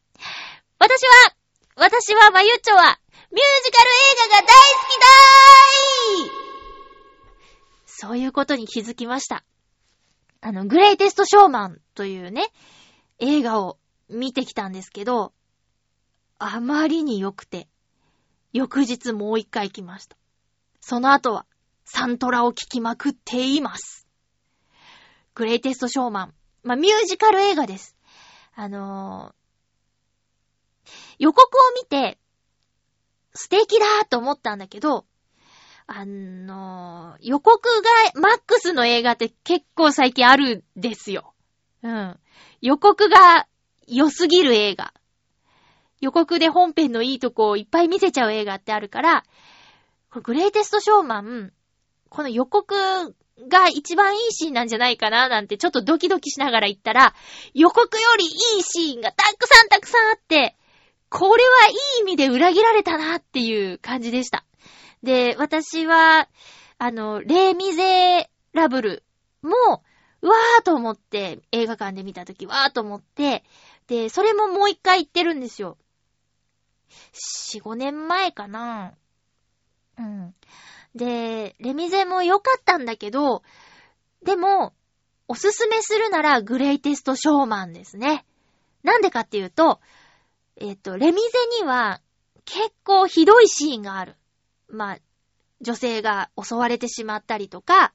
私は、私は、まゆっちょは、ミュージカル映画が大好きだーいそういうことに気づきました。あの、グレイテストショーマンというね、映画を見てきたんですけど、あまりに良くて、翌日もう一回行きました。その後は、サントラを聴きまくっています。グレイテストショーマン。まあ、ミュージカル映画です。あのー予告を見て、素敵だと思ったんだけど、あの予告がマックスの映画って結構最近あるんですよ。うん。予告が良すぎる映画。予告で本編のいいとこをいっぱい見せちゃう映画ってあるから、グレイテストショーマン、この予告が一番いいシーンなんじゃないかななんてちょっとドキドキしながら言ったら、予告よりいいシーンがたくさんたくさんあって、これはいい意味で裏切られたなっていう感じでした。で、私は、あの、レイ・ミゼラブルも、わーと思って、映画館で見たとき、わーと思って、で、それももう一回行ってるんですよ。4、5年前かなうん。で、レミゼも良かったんだけど、でも、おすすめするならグレイテストショーマンですね。なんでかっていうと、えっ、と、レミゼには結構ひどいシーンがある。まあ、女性が襲われてしまったりとか、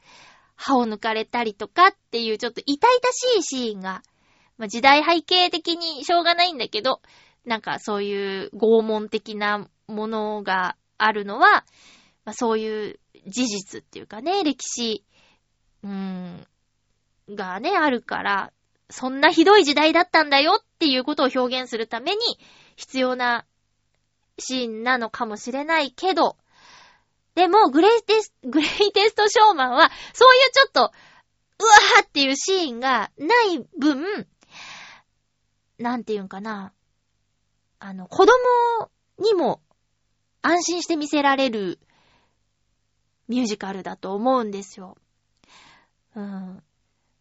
歯を抜かれたりとかっていうちょっと痛々しいシーンが、まあ、時代背景的にしょうがないんだけど、なんかそういう拷問的なものがあるのは、まあ、そういう事実っていうかね、歴史、うーん、がね、あるから、そんなひどい時代だったんだよっていうことを表現するために必要なシーンなのかもしれないけど、でも、グレイテスト、グレイテストショーマンは、そういうちょっと、うわーっていうシーンがない分、なんていうんかな。あの、子供にも安心して見せられるミュージカルだと思うんですよ。うん。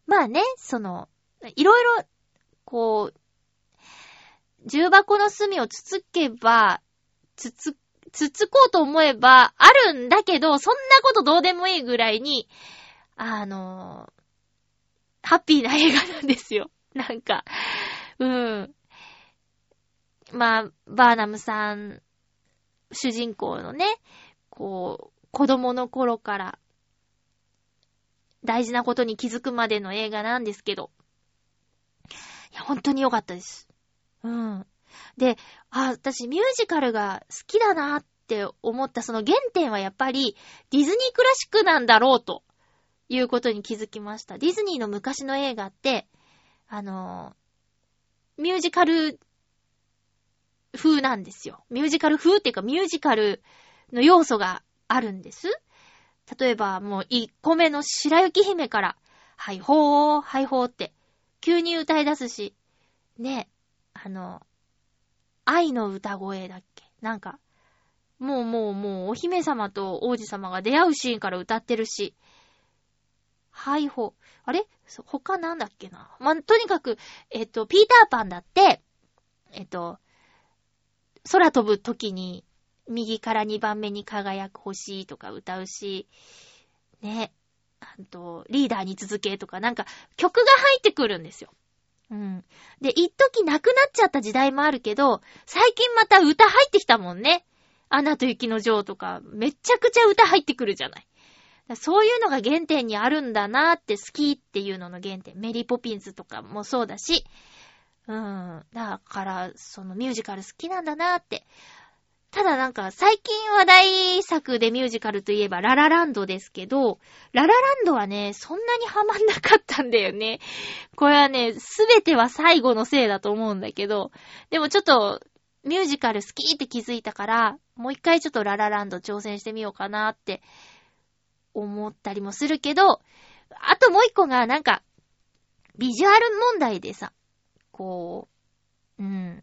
まあね、その、いろいろ、こう、重箱の隅をつつけば、つつ、つつこうと思えばあるんだけど、そんなことどうでもいいぐらいに、あの、ハッピーな映画なんですよ。なんか、うん。まあ、バーナムさん、主人公のね、こう、子供の頃から、大事なことに気づくまでの映画なんですけど、いや、本当に良かったです。うん。で、あ、私ミュージカルが好きだなって思ったその原点はやっぱりディズニークラシックなんだろうということに気づきました。ディズニーの昔の映画って、あの、ミュージカル風なんですよ。ミュージカル風っていうかミュージカルの要素があるんです。例えばもう1個目の白雪姫から、はいほー、はいほーって急に歌い出すし、ね、あの、愛の歌声だっけ？なんか、もうもうもうお姫様と王子様が出会うシーンから歌ってるし、はいほ、あれ？他なんだっけな？ま、とにかく、えっと、ピーターパンだって、えっと、空飛ぶ時に右から2番目に輝く星とか歌うし、ね、あと、リーダーに続けとかなんか曲が入ってくるんですよ。うん。で、一時なくなっちゃった時代もあるけど、最近また歌入ってきたもんね。アナと雪の女王とか、めちゃくちゃ歌入ってくるじゃない。そういうのが原点にあるんだなって好きっていうのの原点。メリーポピンズとかもそうだし、うん。だから、そのミュージカル好きなんだなって。ただなんか最近話題作でミュージカルといえばララランドですけど、ララランドはね、そんなにハマんなかったんだよね。これはね、すべては最後のせいだと思うんだけど、でもちょっとミュージカル好きって気づいたから、もう一回ちょっとララランド挑戦してみようかなって思ったりもするけど、あともう一個がなんか、ビジュアル問題でさ、こう、うん。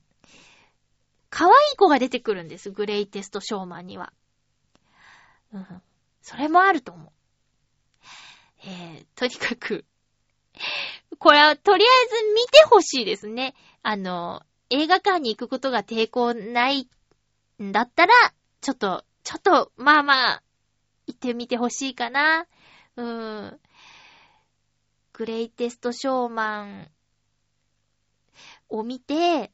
可愛い子が出てくるんです、グレイテストショーマンには。うん。それもあると思う。えー、とにかく、これはとりあえず見てほしいですね。あの、映画館に行くことが抵抗ないんだったら、ちょっと、ちょっと、まあまあ、行ってみてほしいかな。うーん。グレイテストショーマンを見て、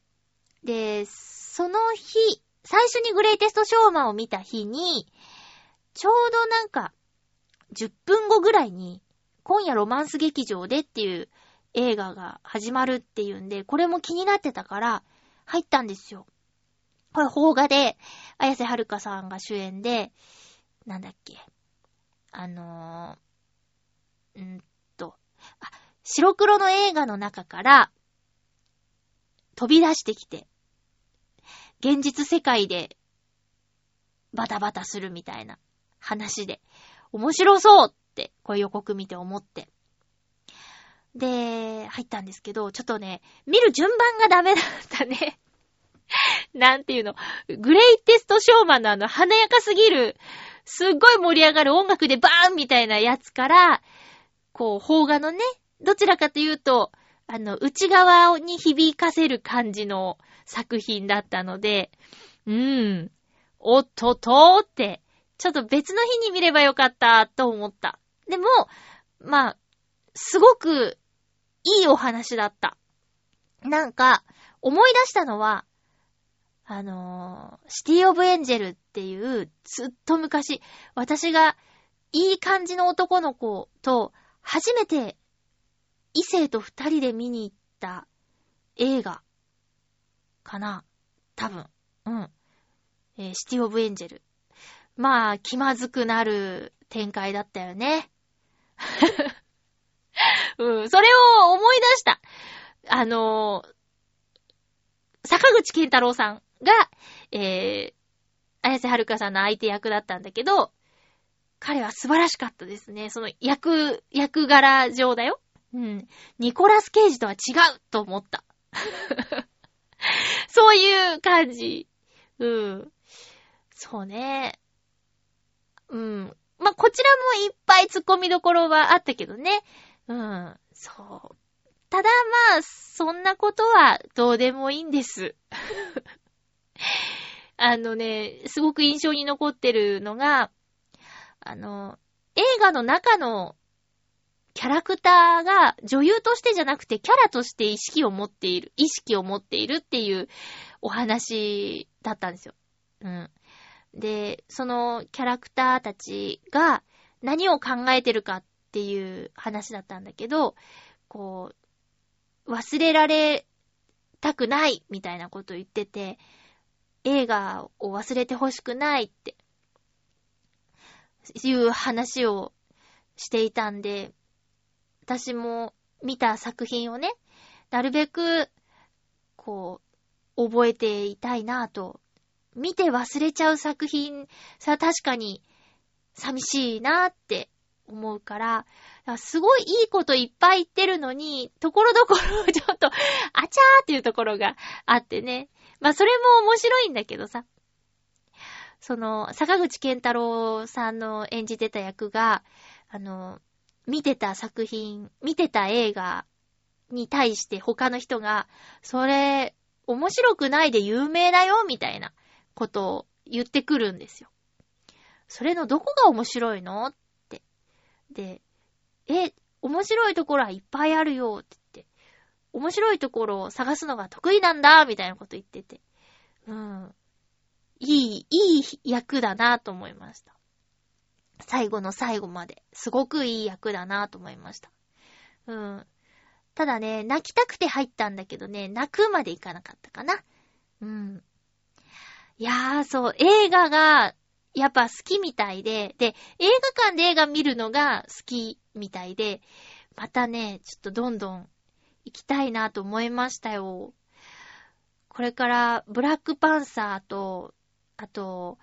で、その日、最初にグレイテストショーマンを見た日に、ちょうどなんか、10分後ぐらいに、今夜ロマンス劇場でっていう映画が始まるっていうんで、これも気になってたから、入ったんですよ。これ、邦画で、綾瀬はるかさんが主演で、なんだっけ。あのー、んーと、あ、白黒の映画の中から、飛び出してきて、現実世界で、バタバタするみたいな話で、面白そうって、これ予告見て思って。で、入ったんですけど、ちょっとね、見る順番がダメだったね。なんていうの、グレイテストショーマンのあの華やかすぎる、すっごい盛り上がる音楽でバーンみたいなやつから、こう、邦画のね、どちらかというと、あの、内側に響かせる感じの作品だったので、うーん、おっととーって、ちょっと別の日に見ればよかったと思った。でも、まあ、すごくいいお話だった。なんか、思い出したのは、あのー、シティオブエンジェルっていう、ずっと昔、私がいい感じの男の子と、初めて異性と二人で見に行った映画かな多分。うん。えーシティオブエンジェル。まあ、気まずくなる展開だったよね。うん、それを思い出した。あのー坂口健太郎さんが、えー、綾瀬はるかさんの相手役だったんだけど、彼は素晴らしかったですね。その役、役柄上だよ。うん。ニコラス・ケイジとは違うと思った。そういう感じ。うん。そうね。うん。まあ、こちらもいっぱい突っ込みどころはあったけどね。うん。そう。ただまあ、そんなことはどうでもいいんです。あのね、すごく印象に残ってるのが、あの、映画の中のキャラクターが女優としてじゃなくてキャラとして意識を持っている、意識を持っているっていうお話だったんですよ。うん。で、そのキャラクターたちが何を考えてるかっていう話だったんだけど、こう、忘れられたくないみたいなことを言ってて、映画を忘れてほしくないって、いう話をしていたんで、私も見た作品をね、なるべく、こう、覚えていたいなぁと、見て忘れちゃう作品、さ、確かに、寂しいなぁって思うから、からすごいいいこといっぱい言ってるのに、ところどころちょっと、あちゃーっていうところがあってね。まあ、それも面白いんだけどさ。その、坂口健太郎さんの演じてた役が、あの、見てた作品、見てた映画に対して他の人が、それ、面白くないで有名だよ、みたいなことを言ってくるんですよ。それのどこが面白いのって。で、え、面白いところはいっぱいあるよ、って言って。面白いところを探すのが得意なんだ、みたいなこと言ってて。うん。いい、いい役だなと思いました。最後の最後まで。すごくいい役だなと思いました。うん。ただね、泣きたくて入ったんだけどね、泣くまでいかなかったかな。うん。いやー、そう、映画が、やっぱ好きみたいで、で、映画館で映画見るのが好きみたいで、またね、ちょっとどんどん行きたいなと思いましたよ。これから、ブラックパンサーと、あと、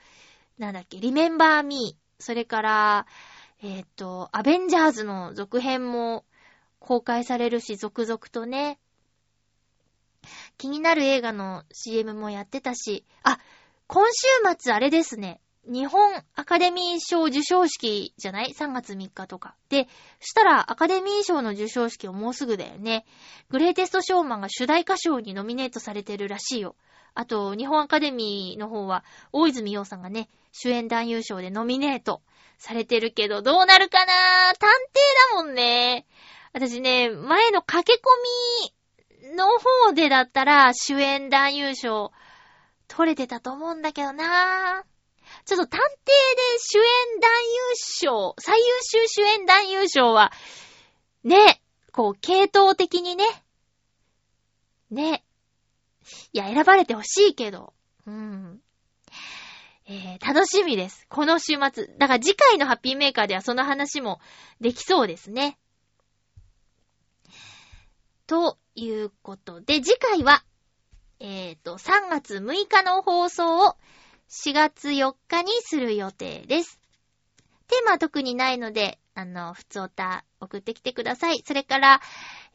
なんだっけ、リメンバーミー、それから、えっ、と、アベンジャーズの続編も公開されるし、続々とね、気になる映画の CM もやってたし、あ、今週末あれですね、日本アカデミー賞授賞式じゃない ?3 月3日とか。で、したらアカデミー賞の授賞式をもうすぐだよね。グレイテストショーマンが主題歌賞にノミネートされてるらしいよ。あと、日本アカデミーの方は、大泉洋さんがね、主演男優賞でノミネートされてるけど、どうなるかな？探偵だもんね。私ね、前の駆け込みの方でだったら、主演男優賞取れてたと思うんだけどなぁちょっと探偵で主演男優賞、最優秀主演男優賞は、ね、こう、系統的にね、ね、いや、選ばれてほしいけど、うん。えー、楽しみです。この週末。だから次回のハッピーメーカーではその話もできそうですね。ということで、次回は、えっ、と、3月6日の放送を4月4日にする予定です。テーマは特にないので、あの、普通歌送ってきてください。それから、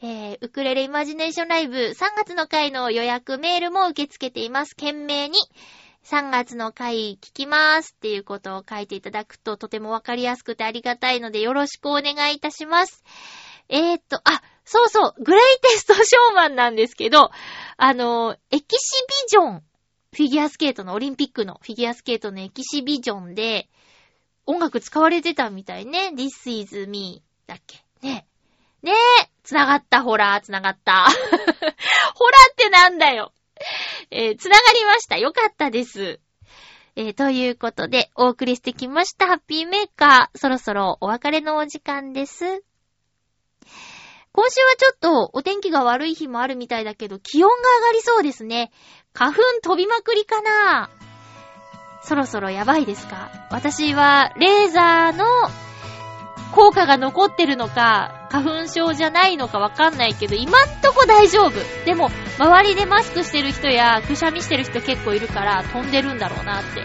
えー、ウクレレイマジネーションライブ3月の回の予約メールも受け付けています。懸命に3月の回聞きますっていうことを書いていただくととてもわかりやすくてありがたいのでよろしくお願いいたします。えー、っと、あ、そうそう、グレイテストショーマンなんですけど、あの、エキシビジョン、フィギュアスケートのオリンピックのフィギュアスケートのエキシビジョンで、音楽使われてたみたいね。This is me だっけ？ね。ねえ、繋がった、ほら、繋がった。ほらってなんだよ。えー、繋がりました。よかったです。えー、ということで、お送りしてきました、ハッピーメーカー。そろそろお別れのお時間です。今週はちょっとお天気が悪い日もあるみたいだけど、気温が上がりそうですね。花粉飛びまくりかなそろそろやばいですか？私は、レーザーの効果が残ってるのか、花粉症じゃないのかわかんないけど、今んとこ大丈夫。でも、周りでマスクしてる人や、くしゃみしてる人結構いるから、飛んでるんだろうなって。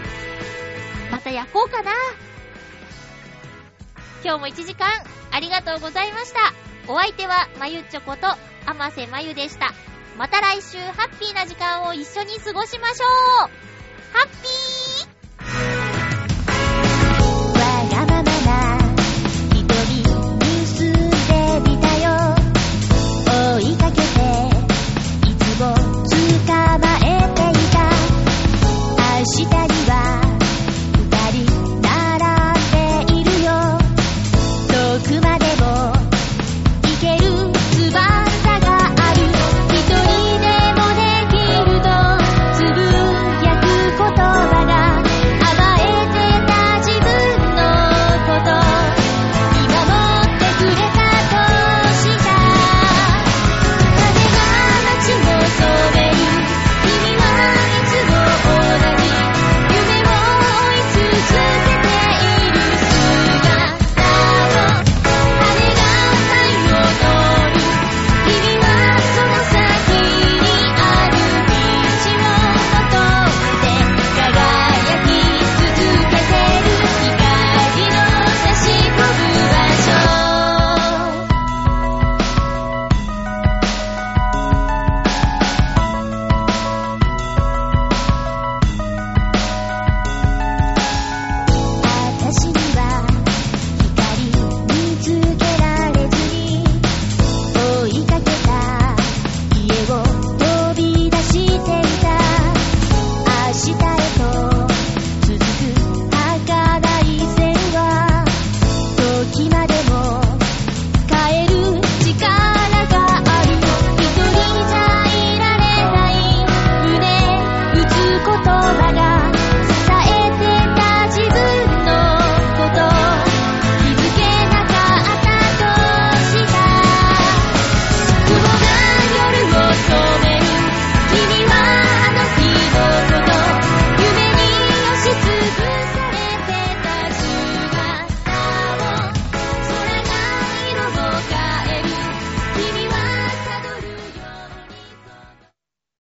また焼こうかな。今日も1時間、ありがとうございました。お相手は、まゆっちょこと、あませまゆでした。また来週ハッピーな時間を一緒に過ごしましょう。ハッピー！わがままな瞳結んでみたよ。追いかけていつも捕まえていた。明日